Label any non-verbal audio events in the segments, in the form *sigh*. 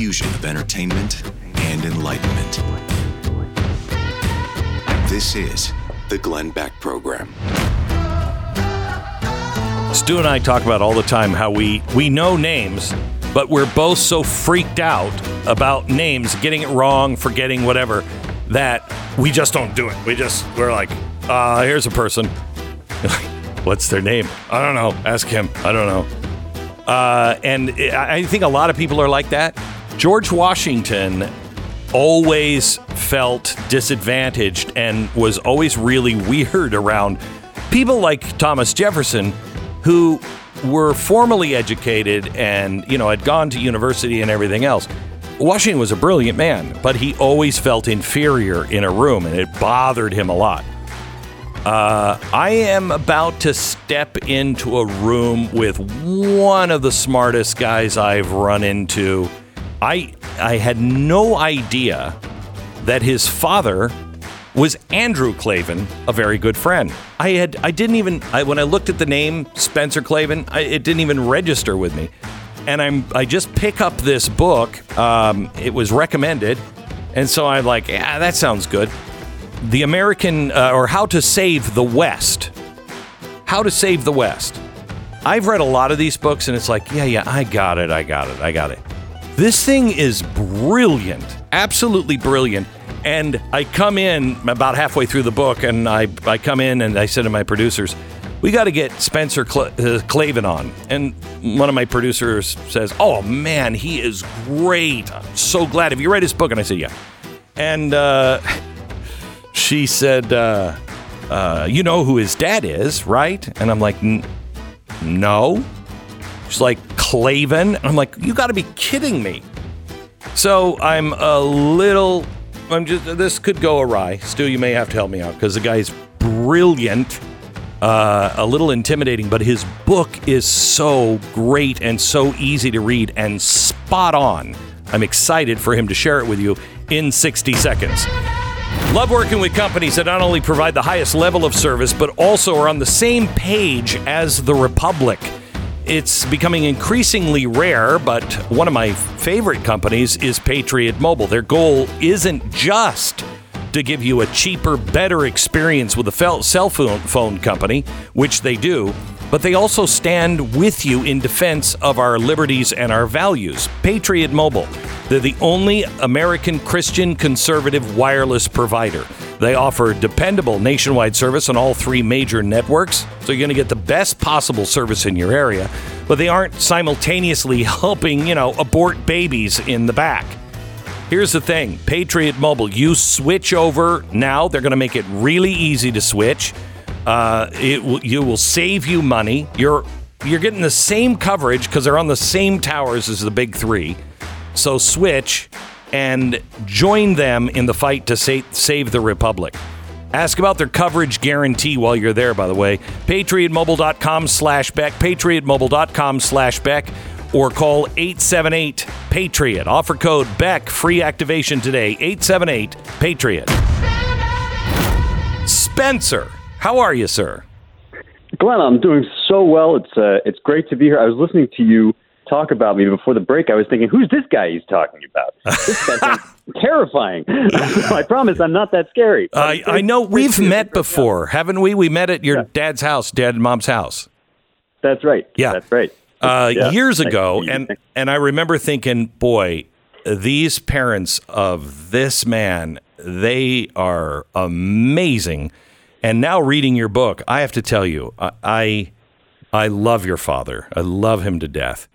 fusion of entertainment and enlightenment. This is the Glenn Beck Program. Stu and I talk about all the time how we we know names, but we're both so freaked out about names, getting it wrong, forgetting whatever, that we just don't do it. We just we're like, uh, here's a person. *laughs* What's their name? I don't know. Ask him. I don't know. Uh, and I I think a lot of people are like that. George Washington always felt disadvantaged and was always really weird around people like Thomas Jefferson, who were formally educated and you know had gone to university and everything else. Washington was a brilliant man, but he always felt inferior in a room, and it bothered him a lot. Uh, I am about to step into a room with one of the smartest guys I've run into. I I had no idea that his father was Andrew Klavan, a very good friend. I had I didn't even I, when I looked at the name Spencer Klavan, I, it didn't even register with me. And I'm I just pick up this book. Um, it was recommended, and so I'm like, yeah, that sounds good. The American uh, or How to Save the West. How to Save the West. I've read a lot of these books, and it's like, yeah, yeah, I got it, I got it, I got it. This thing is brilliant, absolutely brilliant. And I come in about halfway through the book, and I, I come in and I said to my producers, we got to get Spencer Cl- uh, Klavan on. And one of my producers says, oh man, he is great. I'm so glad. Have you read his book? And I said, yeah. And uh, she said, uh, uh, you know who his dad is, right? And I'm like, "N- no. She's like, Klavan. I'm like, you got to be kidding me. So I'm a little. I'm just. This could go awry. Stu, you may have to help me out because the guy's brilliant. Uh, a little intimidating, but his book is so great and so easy to read and spot on. I'm excited for him to share it with you in 60 seconds. Love working with companies that not only provide the highest level of service, but also are on the same page as the Republic. It's becoming increasingly rare, but one of my favorite companies is Patriot Mobile. Their goal isn't just to give you a cheaper, better experience with a cell phone, company, which they do, but they also stand with you in defense of our liberties and our values. Patriot Mobile. They're the only American Christian conservative wireless provider. They offer dependable nationwide service on all three major networks, so you're going to get the best possible service in your area, but they aren't simultaneously *laughs* helping, you know, abort babies in the back. Here's the thing Patriot Mobile, you switch over now. They're going to make it really easy to switch. Uh, it will, you will save you money. You're you're getting the same coverage because they're on the same towers as the big three. So switch and join them in the fight to sa- save the republic. Ask about their coverage guarantee while you're there, by the way. PatriotMobile.com slash Beck, PatriotMobile.com slash Beck, or call 878 Patriot. Offer code Beck, free activation today. 878 Patriot. Spencer, how are you, sir? Glenn, I'm doing so well. It's uh, it's great to be here. I was listening to you talk about me before the break. I was thinking, who's this guy he's talking about? This guy *laughs* terrifying. *laughs* I promise, I'm not that scary. I I know we've met before, haven't we? We met at your dad's house, dad and mom's house. That's right. Yeah. that's right. uh, Yeah. years ago, to meet you. and and I remember thinking, boy, these parents of this man, they are amazing. And now reading your book, I have to tell you, I I, I love your father. I love him to death.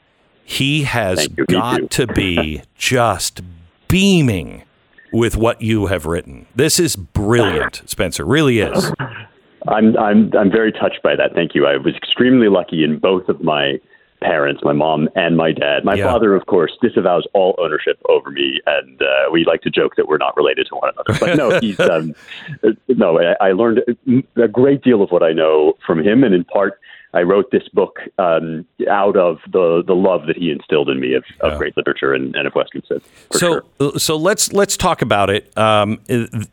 He has you. Got to be *laughs* just beaming with what you have written. This is brilliant, Spencer. Really is. I'm I'm I'm very touched by that. Thank you. I was extremely lucky in both of my parents, my mom and my dad. My Yeah. father, of course, disavows all ownership over me, and uh, we like to joke that we're not related to one another. But no, *laughs* he's um, no. I, I learned a great deal of what I know from him, and in part. I wrote this book um, out of the, the love that he instilled in me of, of Yeah. great literature and, and of Western Civ. so sure. so let's let's talk about it. Um,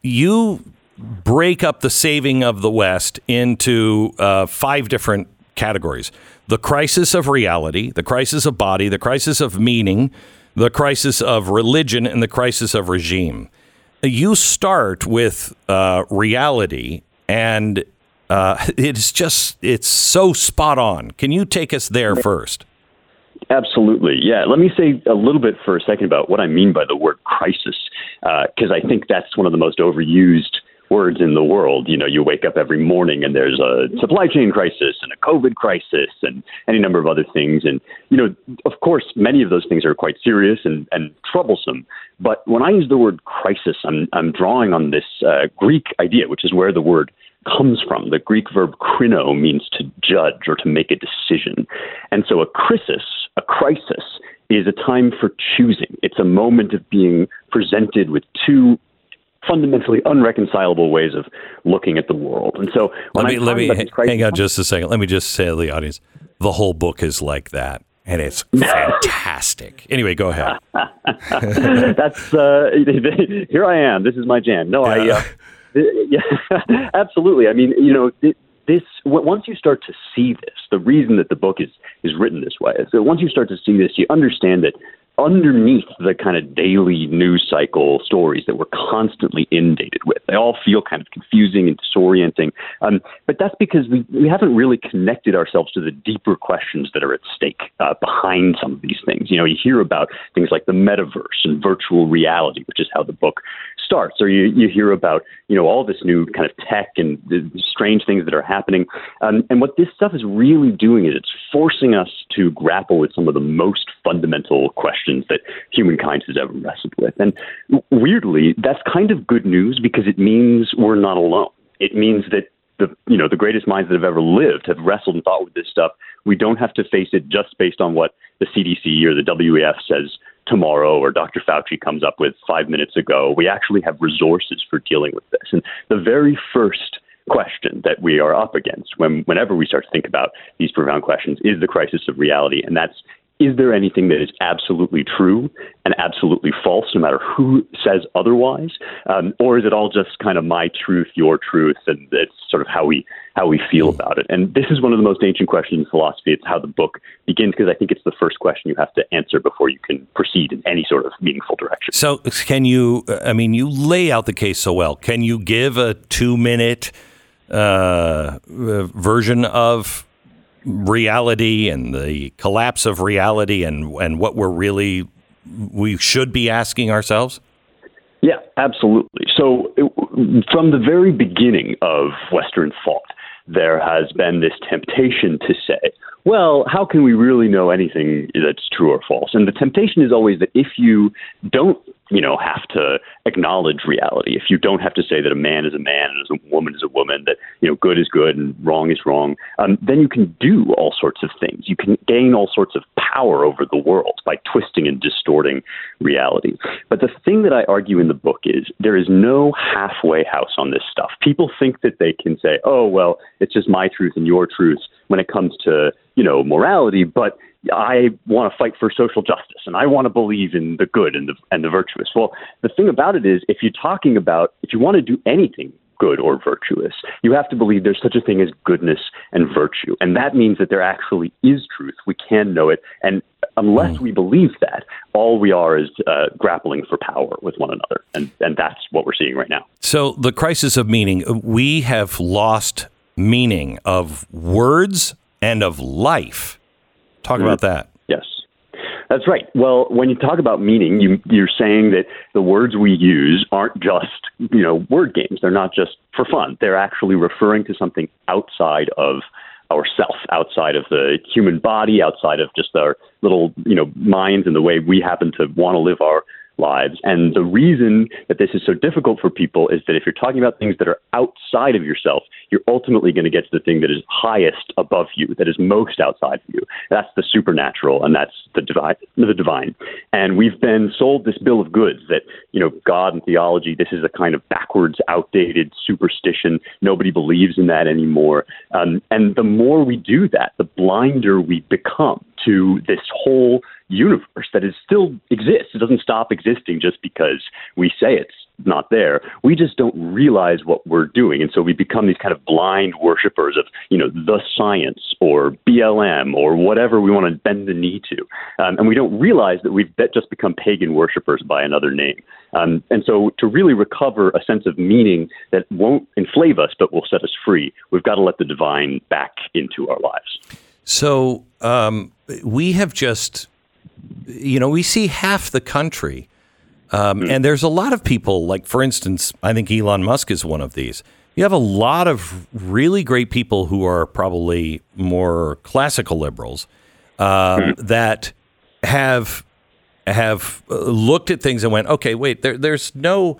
you break up the saving of the West into uh, five different categories the crisis of reality, the crisis of body, the crisis of meaning, the crisis of religion, and the crisis of regime. You start with uh, reality, and uh, *laughs* it's just, it's so spot on. Can you take us there first? Absolutely. Yeah. Let me say a little bit for a second about what I mean by the word crisis, because uh, I think that's one of the most overused words in the world. You know, you wake up every morning and there's a supply chain crisis and a COVID crisis and any number of other things. And, you know, of course, many of those things are quite serious and, and troublesome. But when I use the word crisis, I'm, I'm drawing on this uh, Greek idea, which is where the word comes from. The Greek verb krino means to judge or to make a decision. And so a crisis, a crisis, is a time for choosing. It's a moment of being presented with two fundamentally unreconcilable ways of looking at the world. And so let me let me hang on just a second. Let me just say to the audience, the whole book is like that. And it's *laughs* fantastic. anyway, go ahead. *laughs* That's uh, *laughs* here I am. This is my jam. No, I uh, yeah, absolutely. I mean, you know, this once you start to see this, the reason that the book is is written this way is that once you start to see this, you understand that underneath the kind of daily news cycle stories that we're constantly inundated with. They all feel kind of confusing and disorienting. Um, but that's because we, we haven't really connected ourselves to the deeper questions that are at stake uh, behind some of these things. You know, you hear about things like the metaverse and virtual reality, which is how the book starts, or you, you hear about, you know, all this new kind of tech and the strange things that are happening. Um, and what this stuff is really doing is it's forcing us to grapple with some of the most fundamental questions questions that humankind has ever wrestled with. And weirdly, that's kind of good news because it means we're not alone. It means that the you know the greatest minds that have ever lived have wrestled and thought with this stuff. We don't have to face it just based on what the CDC or the WEF says tomorrow or Dr. Fauci comes up with five minutes ago. We actually have resources for dealing with this. And the very first question that we are up against when, whenever we start to think about these profound questions is the crisis of reality. And that's is there anything that is absolutely true and absolutely false, no matter who says otherwise, um, or is it all just kind of my truth, your truth, and it's sort of how we how we feel about it? And this is one of the most ancient questions in philosophy. It's how the book begins because I think it's the first question you have to answer before you can proceed in any sort of meaningful direction. So, can you? I mean, you lay out the case so well. Can you give a two minute uh, version of reality and the collapse of reality and and what we're really we should be asking ourselves? Yeah, absolutely. So from the very beginning of Western thought, there has been this temptation to say, well, how can we really know anything that's true or false? And the temptation is always that if you don't you know, have to acknowledge reality. If you don't have to say that a man is a man and a woman is a woman, that you know, good is good and wrong is wrong, um, then you can do all sorts of things. You can gain all sorts of power over the world by twisting and distorting reality. But the thing that I argue in the book is there is no halfway house on this stuff. People think that they can say, "Oh, well, it's just my truth and your truth" when it comes to you know morality, but I want to fight for social justice and I want to believe in the good and the and the virtuous. Well, the thing about it is if you're talking about if you want to do anything good or virtuous, you have to believe there's such a thing as goodness and virtue. And that means that there actually is truth. We can know it. And unless hmm. we believe that, all we are is uh, grappling for power with one another. And, and that's what we're seeing right now. So, the crisis of meaning, we have lost meaning of words and of life Talk mm-hmm. about that. Yes. That's right. Well, when you talk about meaning, you, you're saying that the words we use aren't just, you know, word games. They're not just for fun. They're actually referring to something outside of ourself, outside of the human body, outside of just our little, you know, minds and the way we happen to want to live our lives. And the reason that this is so difficult for people is that if you're talking about things that are outside of yourself, you're ultimately going to get to the thing that is highest above you, that is most outside of you. That's the supernatural, and that's the divine. The divine. And we've been sold this bill of goods that you know God and theology. This is a kind of backwards, outdated superstition. Nobody believes in that anymore. Um, and the more we do that, the blinder we become to this whole universe that is still exists. It doesn't stop existing just because we say it's not there. We just don't realize what we're doing. And so we become these kind of blind worshippers of, you know, the science or BLM or whatever we want to bend the knee to. Um, and we don't realize that we've just become pagan worshippers by another name. Um, and so to really recover a sense of meaning that won't enslave us but will set us free, we've got to let the divine back into our lives. So um, we have just, you know, we see half the country um, mm-hmm. And there's a lot of people, like for instance, I think Elon Musk is one of these. You have a lot of really great people who are probably more classical liberals um, mm-hmm. that have have uh, looked at things and went, okay, wait, there, there's no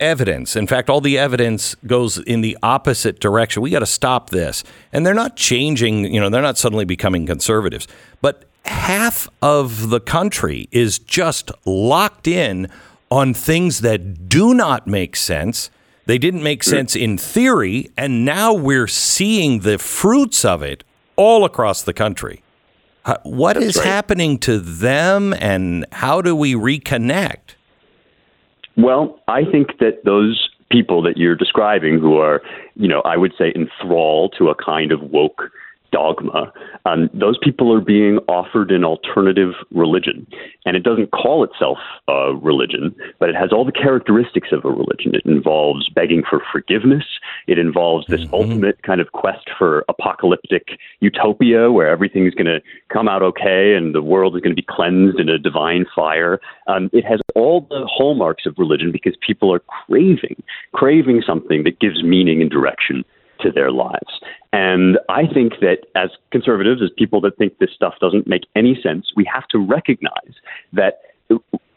evidence. In fact, all the evidence goes in the opposite direction. We got to stop this. And they're not changing, you know, they're not suddenly becoming conservatives. But half of the country is just locked in on things that do not make sense. They didn't make uh. sense in theory, and now we're seeing the fruits of it all across the country. What That's is right. happening to them, and how do we reconnect? Well, I think that those people that you're describing who are, you know, I would say enthralled to a kind of woke dogma. Um, those people are being offered an alternative religion. And it doesn't call itself a religion, but it has all the characteristics of a religion. It involves begging for forgiveness, it involves this mm-hmm. ultimate kind of quest for apocalyptic utopia where everything's going to come out okay and the world is going to be cleansed in a divine fire. Um, it has all the hallmarks of religion because people are craving, craving something that gives meaning and direction to their lives. And I think that as conservatives, as people that think this stuff doesn't make any sense, we have to recognize that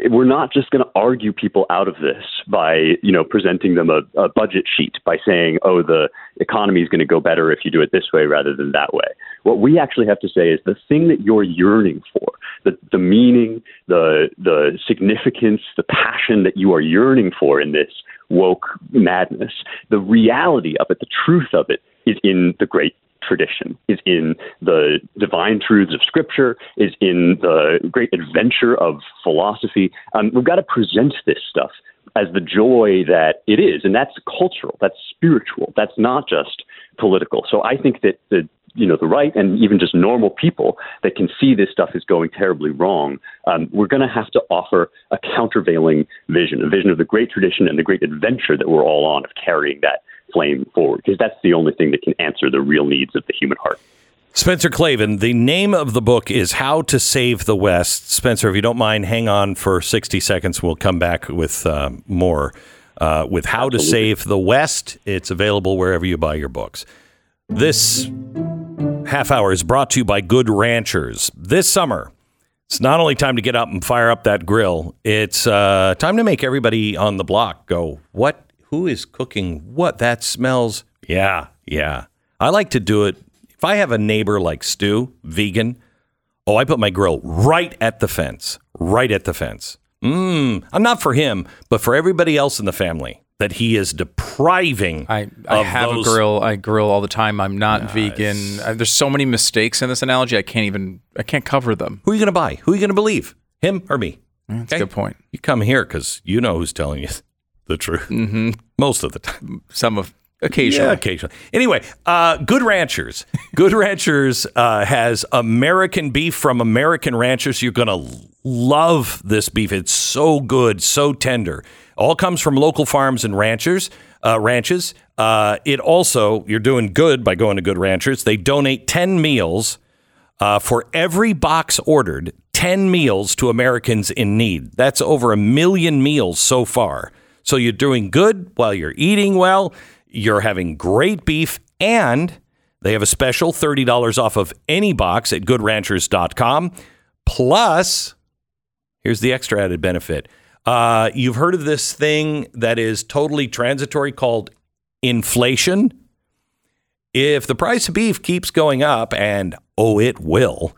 we're not just going to argue people out of this by you know presenting them a, a budget sheet by saying oh the economy is going to go better if you do it this way rather than that way what we actually have to say is the thing that you're yearning for the the meaning the the significance the passion that you are yearning for in this woke madness. The reality of it, the truth of it, is in the great tradition, is in the divine truths of Scripture, is in the great adventure of philosophy. Um, we've got to present this stuff as the joy that it is, and that's cultural, that's spiritual, that's not just political. So I think that the you know the right and even just normal people that can see this stuff is going terribly wrong, um, we're going to have to offer a countervailing vision, a vision of the great tradition and the great adventure that we're all on of carrying that flame forward, because that's the only thing that can answer the real needs of the human heart. Spencer Klavan, the name of the book is How to Save the West. Spencer, if you don't mind, hang on for 60 seconds. We'll come back with uh, more uh, with How Absolutely. to Save the West. It's available wherever you buy your books. This half hour is brought to you by Good Ranchers. This summer, it's not only time to get up and fire up that grill, it's uh, time to make everybody on the block go, What? Who is cooking what? That smells. Yeah, yeah. I like to do it. If I have a neighbor like Stu, vegan, oh, I put my grill right at the fence, right at the fence. Mmm. I'm not for him, but for everybody else in the family that he is depriving. I, I have those. a grill. I grill all the time. I'm not nice. vegan. I, there's so many mistakes in this analogy. I can't even. I can't cover them. Who are you going to buy? Who are you going to believe? Him or me? That's okay? a good point. You come here because you know who's telling you *laughs* the truth. Mm-hmm. Most of the time. Some of occasionally. Yeah, occasionally. Anyway, uh, Good Ranchers. *laughs* Good Ranchers uh, has American beef from American ranchers. You're going to love this beef. It's so good, so tender. All comes from local farms and ranchers, uh, ranches. Uh, it also, you're doing good by going to Good Ranchers. They donate 10 meals uh, for every box ordered, 10 meals to Americans in need. That's over a million meals so far. So you're doing good while you're eating well. You're having great beef, and they have a special $30 off of any box at goodranchers.com. Plus, here's the extra added benefit uh, you've heard of this thing that is totally transitory called inflation. If the price of beef keeps going up, and oh, it will,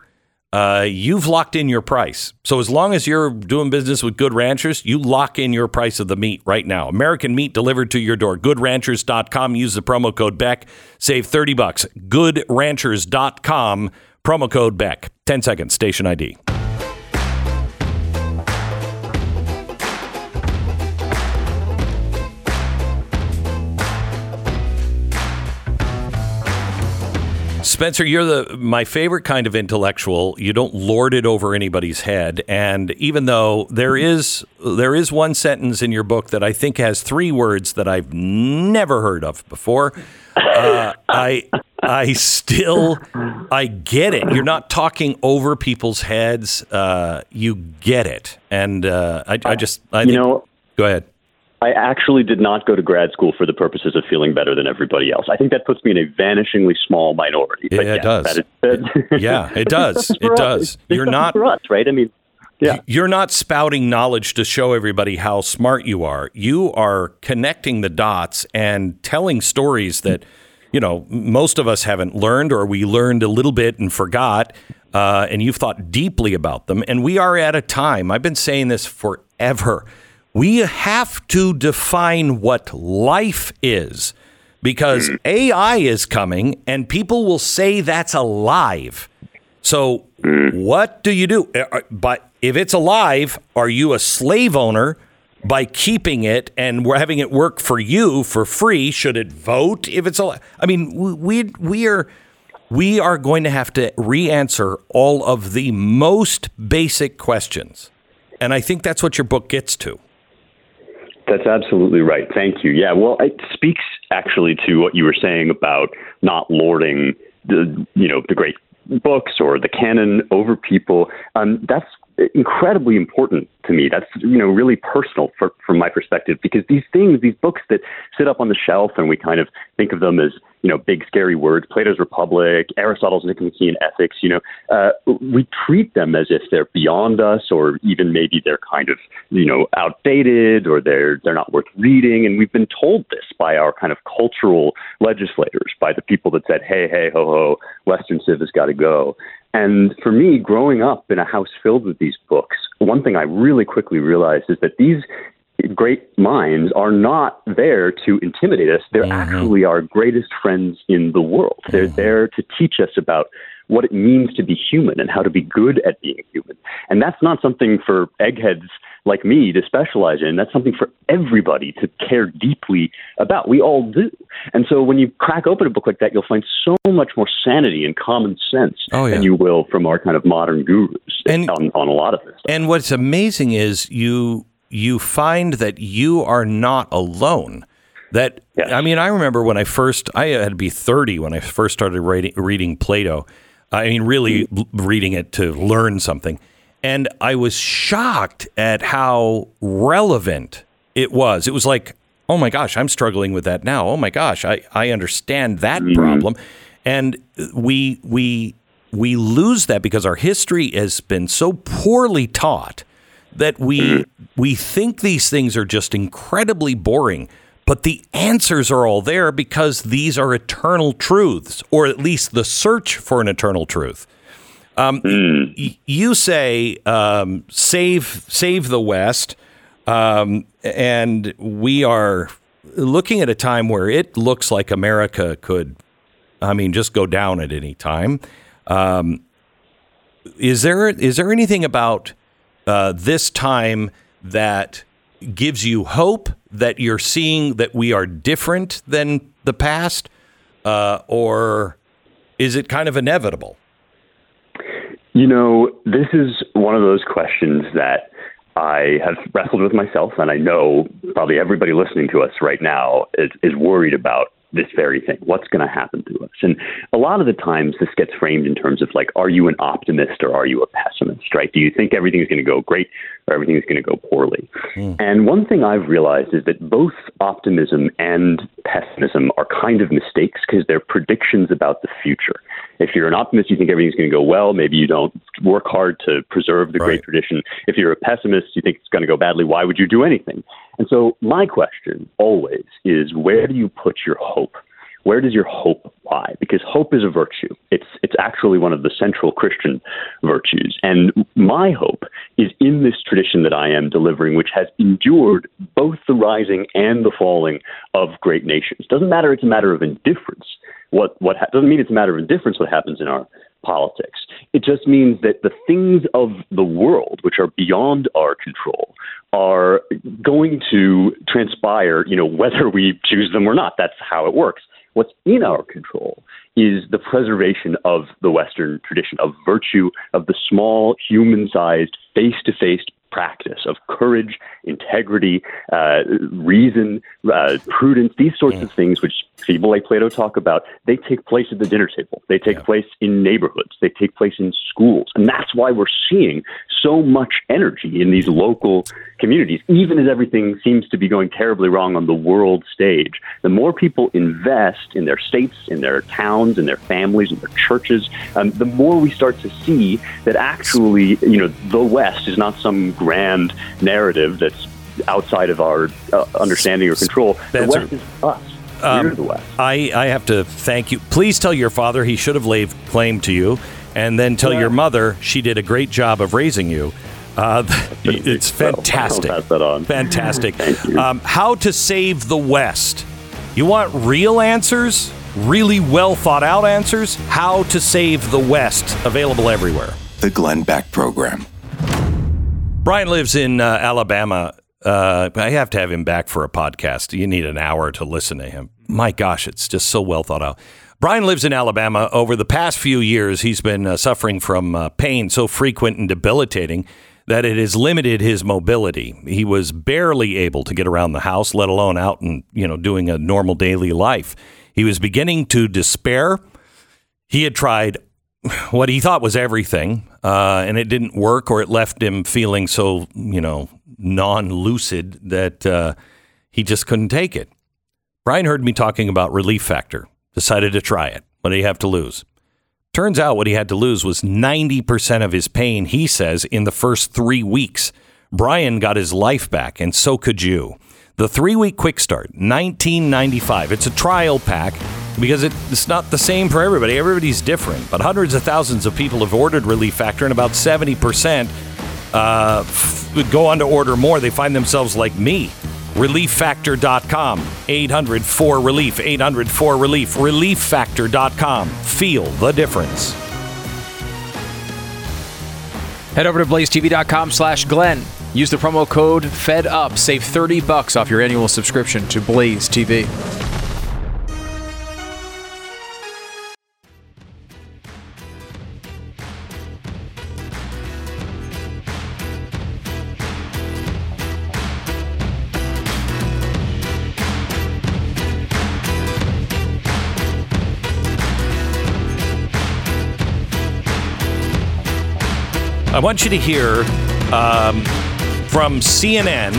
uh, you've locked in your price. So as long as you're doing business with Good Ranchers, you lock in your price of the meat right now. American meat delivered to your door. GoodRanchers.com. Use the promo code Beck. Save 30 bucks. GoodRanchers.com. Promo code Beck. 10 seconds. Station ID. Spencer, you're the my favorite kind of intellectual. You don't lord it over anybody's head, and even though there is there is one sentence in your book that I think has three words that I've never heard of before, uh, I I still I get it. You're not talking over people's heads. Uh, you get it, and uh, I, I just I you think, know, go ahead. I actually did not go to grad school for the purposes of feeling better than everybody else. I think that puts me in a vanishingly small minority. Yeah, But it does. that is- that- Yeah, it *laughs* does. It does. You're not- for us, right? I mean, yeah. You're not spouting knowledge to show everybody how smart you are. You are connecting the dots and telling stories that, you know, most of us haven't learned or we learned a little bit and forgot. Uh, and you've thought deeply about them. And we are at a time, I've been saying this forever. We have to define what life is because mm. AI is coming and people will say that's alive. So, mm. what do you do? Uh, uh, But if it's alive, are you a slave owner by keeping it and we're having it work for you for free? Should it vote if it's alive? I mean, we we- we are we are going to have to re-answer all of the most basic questions, and I think that's what your book gets to. That's absolutely right. Thank you. Yeah, well, it speaks actually to what you were saying about not lording the you know the great books or the canon over people. Um, that's incredibly important to me. That's you know really personal for, from my perspective because these things, these books that sit up on the shelf and we kind of think of them as you know big scary words, Plato's Republic, Aristotle's Nicomachean Ethics. You know, uh, we treat them as if they're beyond us, or even maybe they're kind of you know outdated, or they're they're not worth reading. And we've been told this by our kind of cultural legislators, by the people that said, "Hey, hey, ho, ho, Western Civ has got to go." And for me, growing up in a house filled with these books, one thing I really quickly realized is that these great minds are not there to intimidate us. They're mm-hmm. actually our greatest friends in the world. They're mm-hmm. there to teach us about what it means to be human and how to be good at being human. And that's not something for eggheads like me to specialize in. That's something for everybody to care deeply about. We all do. And so when you crack open a book like that, you'll find so much more sanity and common sense Oh, yeah. than you will from our kind of modern gurus And- on, on a lot of this stuff. And what's amazing is you you find that you are not alone. That Yes. I mean, I remember when I first I had to be thirty when I first started reading, reading Plato. I mean, really reading it to learn something, and I was shocked at how relevant it was. It was like, oh my gosh, I'm struggling with that now. Oh my gosh, I I understand that mm-hmm. problem, and we we we lose that because our history has been so poorly taught that we mm-hmm. we think these things are just incredibly boring but the answers are all there because these are eternal truths or at least the search for an eternal truth. Um, y- you say um, save save the west um, and we are looking at a time where it looks like america could i mean just go down at any time. Um, is there is there anything about uh, this time that gives you hope that you're seeing that we are different than the past, uh, or is it kind of inevitable? You know, this is one of those questions that I have wrestled with myself, and I know probably everybody listening to us right now is, is worried about this very thing. What's going to happen to us? And a lot of the times this gets framed in terms of like, are you an optimist or are you a pessimist, right? Do you think everything is going to go great or everything is going to go poorly? Hmm. And one thing I've realized is that both optimism and pessimism are kind of mistakes because they're predictions about the future. If you're an optimist, you think everything's going to go well. Maybe you don't work hard to preserve the Right. great tradition. If you're a pessimist, you think it's going to go badly. Why would you do anything? And so, my question always is where do you put your hope? Where does your hope lie? Because hope is a virtue. It's it's actually one of the central Christian virtues. And my hope is in this tradition that I am delivering, which has endured both the rising and the falling of great nations. Doesn't matter. It's a matter of indifference. What what ha- doesn't mean it's a matter of indifference. What happens in our politics? It just means that the things of the world, which are beyond our control, are going to transpire. You know, whether we choose them or not. That's how it works What's in our control is the preservation of the Western tradition of virtue, of the small, human sized, face to face practice of courage, integrity, uh, reason, uh, prudence, these sorts of things, which people like Plato talk about, they take place at the dinner table. They take Yeah. place in neighborhoods. They take place in schools. And that's why we're seeing so much energy in these local communities, even as everything seems to be going terribly wrong on the world stage. The more people invest in their states, in their towns, in their families, in their churches, um, the more we start to see that actually, you know, the West is not some grand narrative that's outside of our uh, understanding or control. The West is us. Um, We're the West. I, I have to thank you. Please tell your father he should have laid claim to you, and then tell your mother she did a great job of raising you. Uh, *laughs* it's So, I'll fantastic. pass that on. Fantastic. Thank you. Um, how to save the West. You want real answers? Really well thought out answers? How to save the West. Available everywhere. The Glenn Beck Program. Brian lives in uh, Alabama. Uh, I have to have him back for a podcast. You need an hour to listen to him. My gosh, it's just so well thought out. Brian lives in Alabama. Over the past few years, he's been uh, suffering from uh, pain so frequent and debilitating that it has limited his mobility. He was barely able to get around the house, let alone out and you know doing a normal daily life. He was beginning to despair. He had tried *sighs* what he thought was everything, uh, and it didn't work, or it left him feeling so, you know, non lucid that uh, he just couldn't take it. Brian heard me talking about Relief Factor, decided to try it. What did he have to lose? Turns out what he had to lose was 90% of his pain, he says, in the first three weeks. Brian got his life back, and so could you. The three week quick start, 1995. It's a trial pack because it, it's not the same for everybody. Everybody's different. But hundreds of thousands of people have ordered Relief Factor, and about 70% uh, f- go on to order more. They find themselves like me. ReliefFactor.com. 800 4 Relief. 800 4 Relief. ReliefFactor.com. Feel the difference. Head over to blazetv.com slash Glenn. Use the promo code FEDUP. Save 30 bucks off your annual subscription to Blaze TV. Want you to hear um, from CNN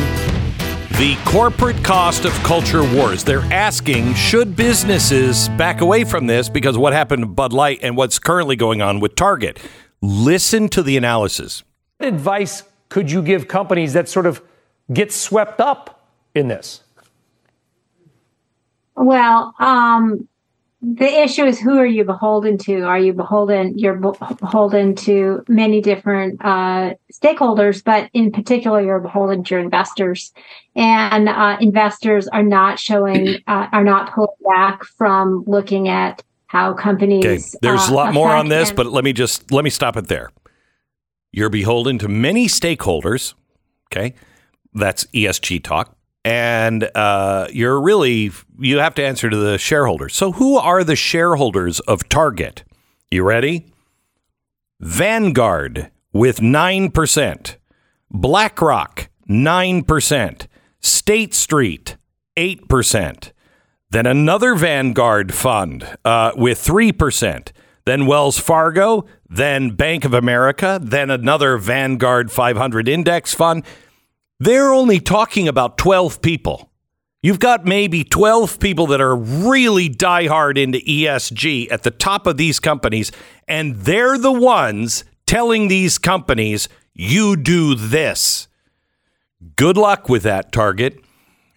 the corporate cost of culture wars. They're asking should businesses back away from this because of what happened to Bud Light and what's currently going on with Target. Listen to the analysis. What advice could you give companies that sort of get swept up in this? Well, um, the issue is who are you beholden to? Are you beholden? You're beholden to many different uh, stakeholders, but in particular, you're beholden to your investors, and uh, investors are not showing, uh, are not pulling back from looking at how companies. Okay, there's a uh, lot more on this, but let me just let me stop it there. You're beholden to many stakeholders. Okay, that's ESG talk, and uh, you're really you have to answer to the shareholders. So, who are the shareholders of Target? You ready? Vanguard with nine percent, BlackRock nine percent, State Street eight percent. Then another Vanguard fund uh, with 3%. Then Wells Fargo. Then Bank of America. Then another Vanguard 500 index fund. They're only talking about 12 people. You've got maybe 12 people that are really diehard into ESG at the top of these companies, and they're the ones telling these companies, you do this. Good luck with that, Target.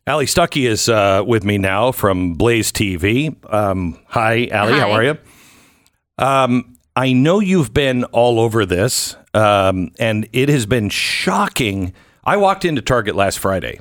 Allie Stuckey is uh, with me now from Blaze TV. Um, hi, Allie. How are you? Um, I know you've been all over this, um, and it has been shocking. I walked into Target last Friday,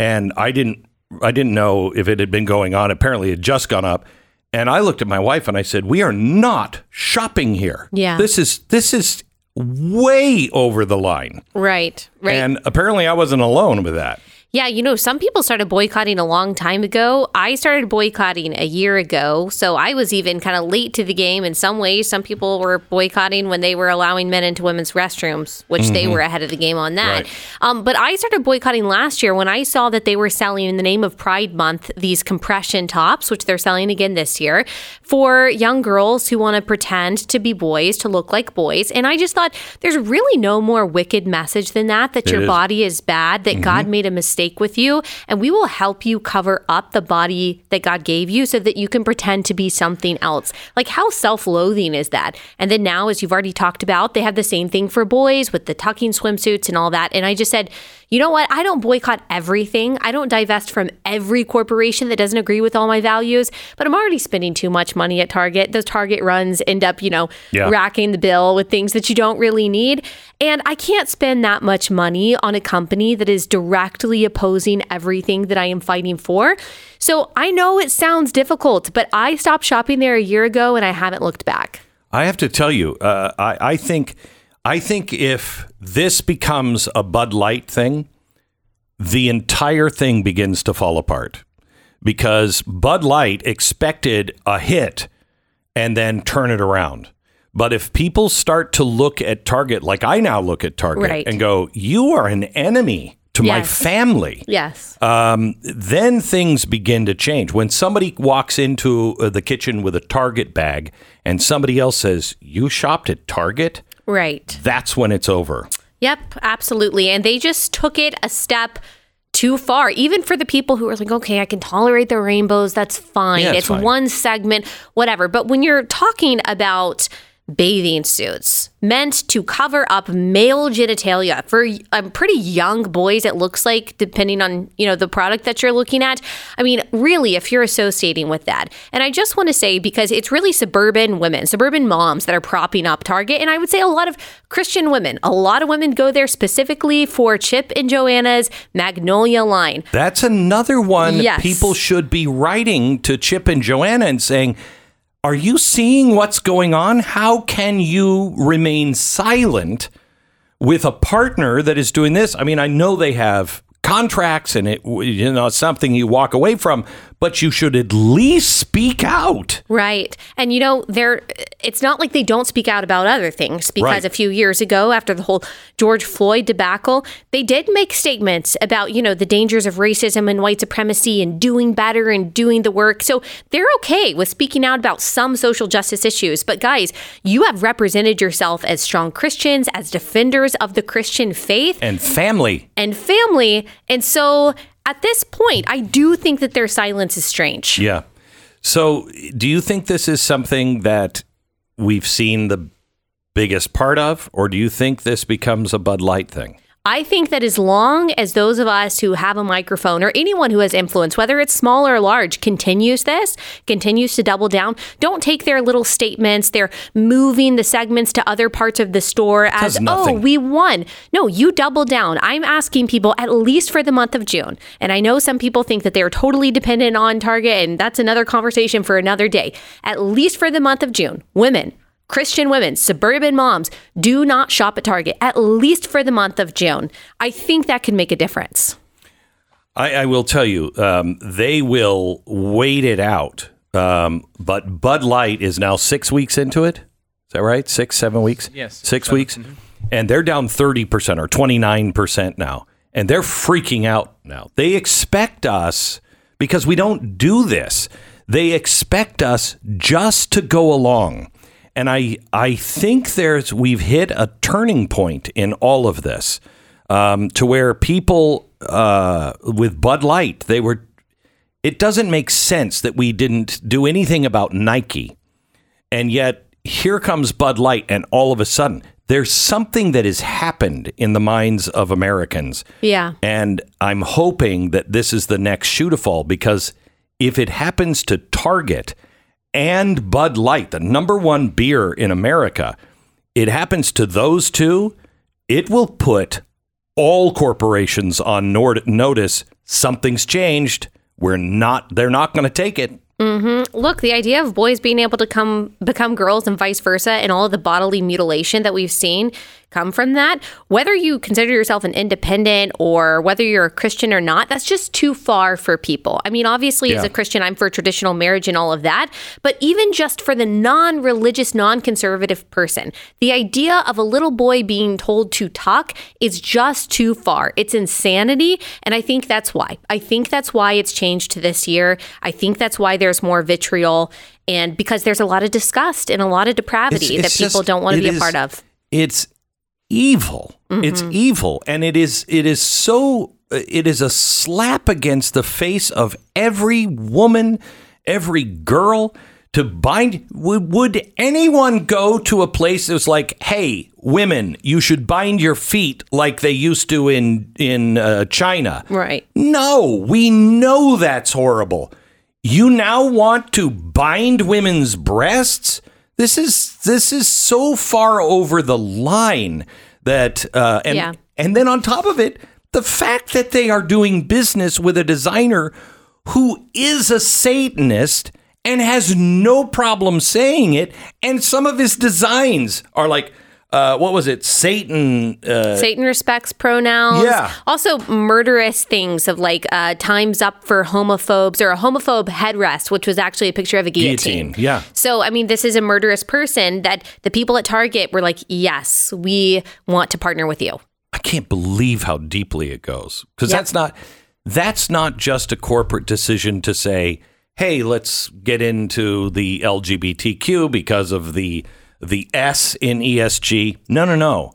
and I didn't, I didn't know if it had been going on. Apparently, it had just gone up. And I looked at my wife and I said, "We are not shopping here. Yeah. this is this is way over the line." Right, right. And apparently, I wasn't alone with that. Yeah, you know, some people started boycotting a long time ago. I started boycotting a year ago. So I was even kind of late to the game in some ways. Some people were boycotting when they were allowing men into women's restrooms, which they were ahead of the game on that. Right. Um, but I started boycotting last year when I saw that they were selling, in the name of Pride Month, these compression tops, which they're selling again this year, for young girls who want to pretend to be boys, to look like boys. And I just thought there's really no more wicked message than that, that It your is. body is bad, that God made a mistake with you, and we will help you cover up the body that God gave you so that you can pretend to be something else. Like, how self loathing is that? And then now, as you've already talked about, they have the same thing for boys with the tucking swimsuits and all that. And I just said, you know what? I don't boycott everything. I don't divest from every corporation that doesn't agree with all my values, but I'm already spending too much money at Target. Those Target runs end up, you know, Yeah. racking the bill with things that you don't really need. And I can't spend that much money on a company that is directly opposing everything that I am fighting for. So I know it sounds difficult, but I stopped shopping there a year ago and I haven't looked back. I have to tell you, uh, I, I think, I think if this becomes a Bud Light thing, the entire thing begins to fall apart because Bud Light expected a hit and then turn it around. But if people start to look at Target like I now look at Target Right. and go, "You are an enemy to my family," Yes. um, then things begin to change. When somebody walks into uh, the kitchen with a Target bag and somebody else says, You shopped at Target? Right. That's when it's over. Yep, absolutely. And they just took it a step too far. Even for the people who are like, okay, I can tolerate the rainbows, that's fine. Yeah, it's it's fine. one segment, whatever. But when you're talking about bathing suits meant to cover up male genitalia for um, pretty young boys it looks like depending on you know the product that you're looking at. I mean really if you're associating with that. And i just want to say because it's really suburban women suburban moms that are propping up target and i would say a lot of christian women. A lot of women go there specifically for chip and joanna's magnolia line. That's another one Yes. people should be writing to Chip and Joanna and saying, Are you seeing what's going on? How can you remain silent with a partner that is doing this? I mean, I know they have contracts and it you know it's something you walk away from but you should at least speak out Right. And you know, they're it's not like they don't speak out about other things because Right. a few years ago after the whole George Floyd debacle, they did make statements about, you know, the dangers of racism and white supremacy and doing better and doing the work. So they're okay with speaking out about some social justice issues. But guys, you have represented yourself as strong Christians, as defenders of the Christian faith and family and family. And so at this point, I do think that their silence is strange. Yeah. So, do you think this is something that we've seen the biggest part of, or do you think this becomes a Bud Light thing? I think that as long as those of us who have a microphone or anyone who has influence, whether it's small or large, continues this, continues to double down, don't take their little statements, they're moving the segments to other parts of the store as, oh, we won. No, you double down. I'm asking people at least for the month of June. And I know some people think that they're totally dependent on Target, and that's another conversation for another day. At least for the month of June, women, Christian women, suburban moms, do not shop at Target, at least for the month of June. I think that could make a difference. I, I will tell you, um, they will wait it out. Um, but Bud Light is now six weeks into it. Is that right? Six, seven weeks? Yes, Six seven. weeks. And they're down 30% or 29% now. And they're freaking out now. They expect us, because we don't do this, they expect us just to go along. And I, I think there's we've hit a turning point in all of this um, to where people uh, with Bud Light, they were. It doesn't make sense that we didn't do anything about Nike, and yet here comes Bud Light, and all of a sudden there's something that has happened in the minds of Americans. Yeah. And I'm hoping that this is the next shoe to fall because if it happens to Target and Bud Light, the number one beer in America, it happens to those two, it will put all corporations on nord- notice something's changed. We're not, they're not going to take it. Mm-hmm. Look, the idea of boys being able to come become girls and vice versa and all of the bodily mutilation that we've seen come from that. Whether you consider yourself an independent or whether you're a Christian or not, that's just too far for people. I mean, obviously, as a Christian, I'm for traditional marriage and all of that. But even just for the non religious, non conservative person, the idea of a little boy being told to talk is just too far. It's insanity. And I think that's why. I think that's why it's changed to this year. I think that's why there's more vitriol and because there's a lot of disgust and a lot of depravity It's- that people just- don't want to be a is- part of. It's evil. It's Mm-hmm. evil, and it is it is so it is a slap against the face of every woman, every girl. To bind, would, would anyone go to a place that's like, "Hey, women, you should bind your feet like they used to in in uh, China"? Right. No, we know that's horrible. You now want to bind women's breasts? This is this is so far over the line that uh, and Yeah. and then on top of it, the fact that they are doing business with a designer who is a Satanist and has no problem saying it, and some of his designs are like. Uh, what was it? Satan. Uh, Satan respects pronouns. Yeah. Also, murderous things of like uh, times up for homophobes or a homophobe headrest, which was actually a picture of a guillotine. Guillotine, yeah. So, I mean, this is a murderous person that the people at Target were like, yes, we want to partner with you. I can't believe how deeply it goes because Yep. that's not that's not just a corporate decision to say, "Hey, let's get into the LGBTQ because of the the S in ESG." No, no, no.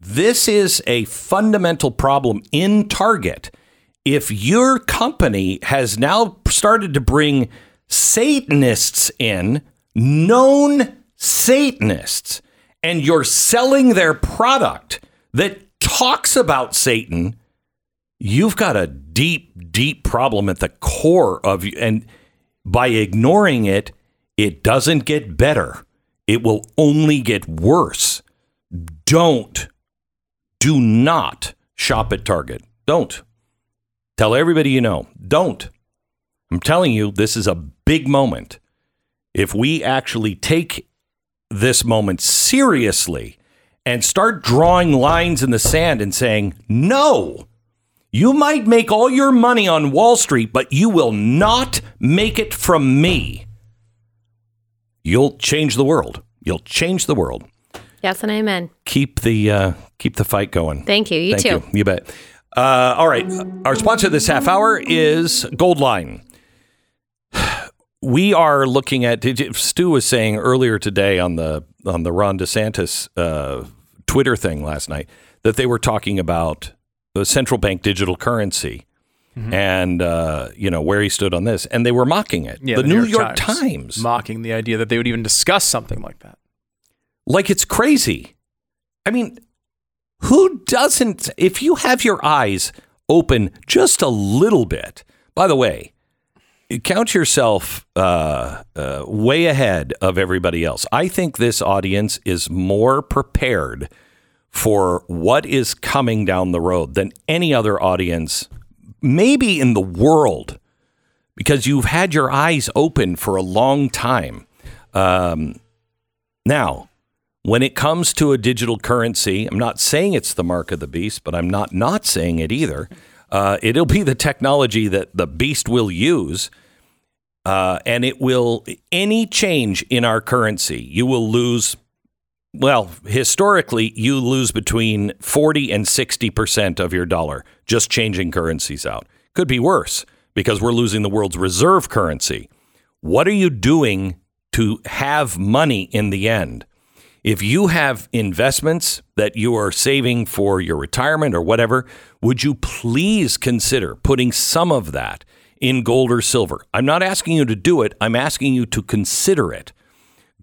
This is a fundamental problem in Target. If your company has now started to bring Satanists in, known Satanists, and you're selling their product that talks about Satan, you've got a deep, deep problem at the core of you. And by ignoring it, it doesn't get better. It will only get worse. Don't, do not shop at Target. Don't. Tell everybody you know. Don't. I'm telling you, this is a big moment. If we actually take this moment seriously and start drawing lines in the sand and saying, no, you might make all your money on Wall Street, but you will not make it from me. You'll change the world. You'll change the world. Yes and amen. Keep the uh, keep the fight going. Thank you. You Thank too. you. You bet. Uh, all right. Our sponsor this half hour is Goldline. We are looking at. Stu was saying earlier today on the on the Ron DeSantis uh, Twitter thing last night that they were talking about the central bank digital currency. And uh, you know where he stood on this, and they were mocking it. Yeah, the, New, York, Times, mocking the idea that they would even discuss something like that. like it's crazy. I mean, who doesn't? If you have your eyes open just a little bit, by the way, count yourself uh, uh, way ahead of everybody else. I think this audience is more prepared for what is coming down the road than any other audience, maybe in the world, because you've had your eyes open for a long time. Um, now, when it comes to a digital currency, I'm not saying it's the mark of the beast, but I'm not not saying it either. Uh, it'll be the technology that the beast will use, uh, and it will any change in our currency, you will lose. Well, historically, you lose between 40 and 60 percent of your dollar just changing currencies out. Could be worse because we're losing the world's reserve currency. What are you doing to have money in the end? If you have investments that you are saving for your retirement or whatever, would you please consider putting some of that in gold or silver? I'm not asking you to do it, I'm asking you to consider it.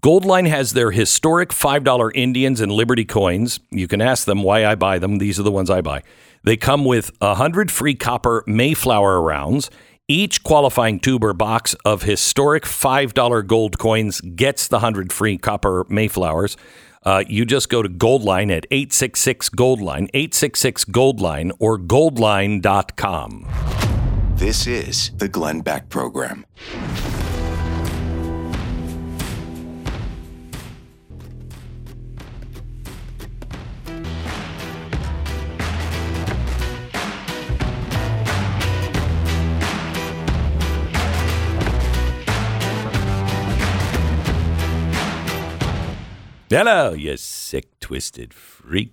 Goldline has their historic $5 Indians and Liberty coins. You can ask them why I buy them. These are the ones I buy. They come with 100 free copper Mayflower rounds. Each qualifying tube or box of historic $5 gold coins gets the 100 free copper Mayflowers. Uh, you just go to Goldline at 866 Goldline, 866 Goldline, or goldline.com. This is the Glenn Beck Program. Hello, you sick, twisted freak.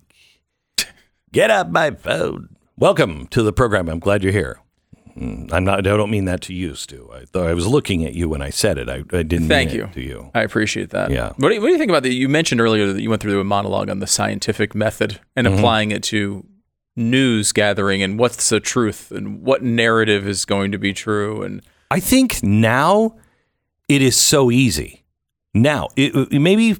Get up my phone. Welcome to the program. I'm glad you're here. Mm, I'm not. I don't mean that to you, Stu. I thought I was looking at you when I said it. I, I didn't. Thank mean you. to you. I appreciate that. Yeah. What do, you, what do you think about that? You mentioned earlier that you went through a monologue on the scientific method and Mm-hmm. applying it to news gathering and what's the truth and what narrative is going to be true. And I think now it is so easy. Now, it- maybe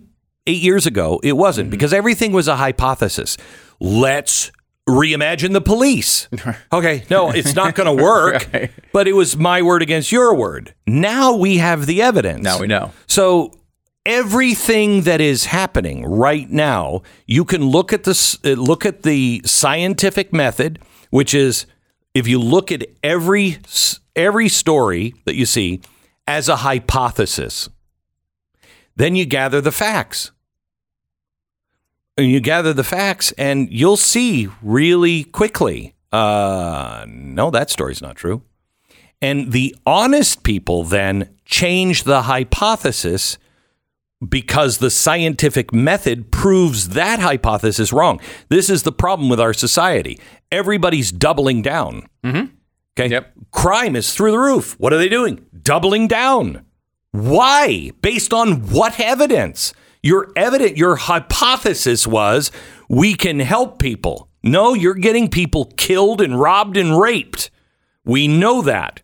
eight years ago, it wasn't Mm-hmm. because everything was a hypothesis. Let's reimagine the police. *laughs* Okay, no, it's not going to work. *laughs* Right. But it was my word against your word. Now we have the evidence. now we know. So everything that is happening right now, you can look at this uh, look at the scientific method, which is if you look at every every story that you see as a hypothesis, then you gather the facts. And you gather the facts, and you'll see really quickly. Uh, no, that story's not true. And the honest people then change the hypothesis because the scientific method proves that hypothesis wrong. This is the problem with our society. Everybody's doubling down. Mm-hmm. Okay. Yep. Crime is through the roof. What are they doing? Doubling down. Why? Based on what evidence? Your evident your hypothesis was we can help people. No, you're getting people killed and robbed and raped. We know that.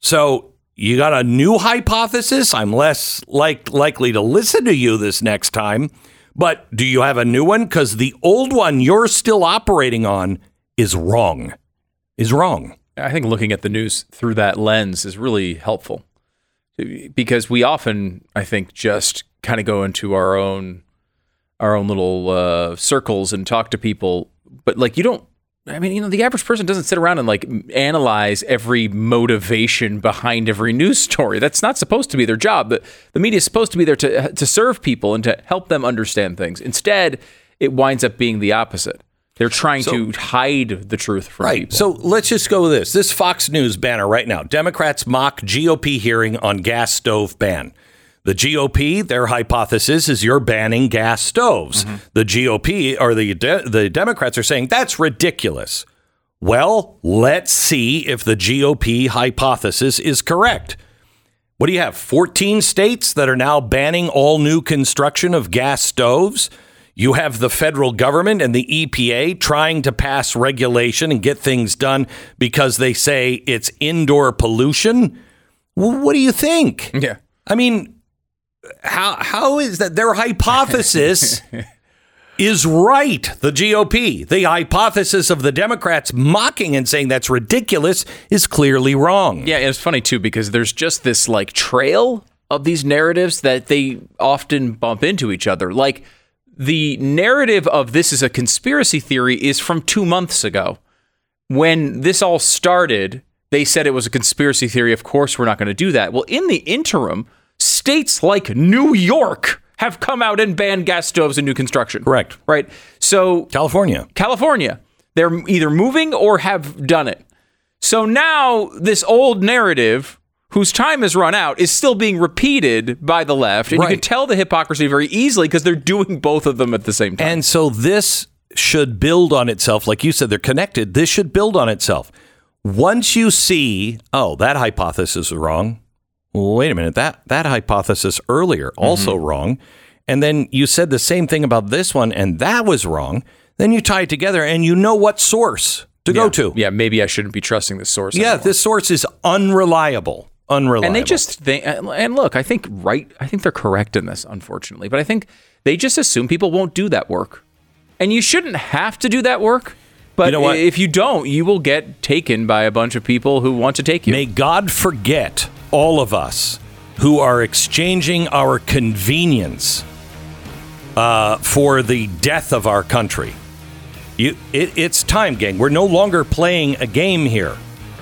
So you got a new hypothesis. I'm less like likely to listen to you this next time. But do you have a new one? Because the old one you're still operating on is wrong. Is wrong. I think looking at the news through that lens is really helpful because we often, I think, just kind of go into our own our own little uh, circles and talk to people, but like you don't. I mean, you know, the average person doesn't sit around and like analyze every motivation behind every news story. That's not supposed to be their job. The, the media is supposed to be there to to serve people and to help them understand things. Instead, it winds up being the opposite. They're trying to hide the truth from Right. people. So let's just go with this. This Fox News banner right now. Democrats mock GOP hearing on gas stove ban. The GOP, their hypothesis is you're banning gas stoves. Mm-hmm. The GOP or the de- the Democrats are saying that's ridiculous. Well, let's see if the GOP hypothesis is correct. What do you have? 14 states that are now banning all new construction of gas stoves. You have the federal government and the EPA trying to pass regulation and get things done because they say it's indoor pollution. Well, what do you think? yeah. I mean, how how is that their hypothesis *laughs* is right? The GOP, the hypothesis of the Democrats mocking and saying that's ridiculous is clearly wrong. Yeah, and it's funny too because there's just this like trail of these narratives that they often bump into each other. Like the narrative of this is a conspiracy theory is from two months ago. When this all started, they said it was a conspiracy theory. Of course, we're not going to do that. Well, in the interim, states like New York have come out and banned gas stoves in new construction. Correct. Right. So California. California. They're either moving or have done it. So now this old narrative, whose time has run out, is still being repeated by the left. And you can tell the hypocrisy very easily because they're doing both of them at the same time. And so this should build on itself. Like you said, they're connected. This should build on itself. Once you see, oh, that hypothesis is wrong. Wait a minute. That that hypothesis earlier also Mm-hmm. wrong. And then you said the same thing about this one, and that was wrong. Then you tie it together and you know what source to go to. yeah, maybe I shouldn't be trusting this source. Yeah, anymore. this source is unreliable. Unreliable. and they just think, and look, I think right, I think they're correct in this, unfortunately, but I think they just assume people won't do that work, and you shouldn't have to do that work. But You know what? if you don't, you will get taken by a bunch of people who want to take you. May God forget all of us who are exchanging our convenience uh, for the death of our country. You, it, it's time, gang. We're no longer playing a game here.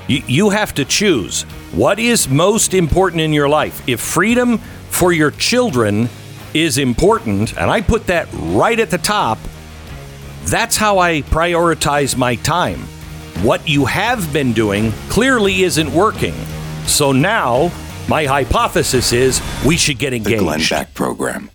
You, you have to choose what is most important in your life. If freedom for your children is important, and I put that right at the top, that's how I prioritize my time. What you have been doing clearly isn't working. So now, my hypothesis is we should get engaged. The Glenn. Beck Program.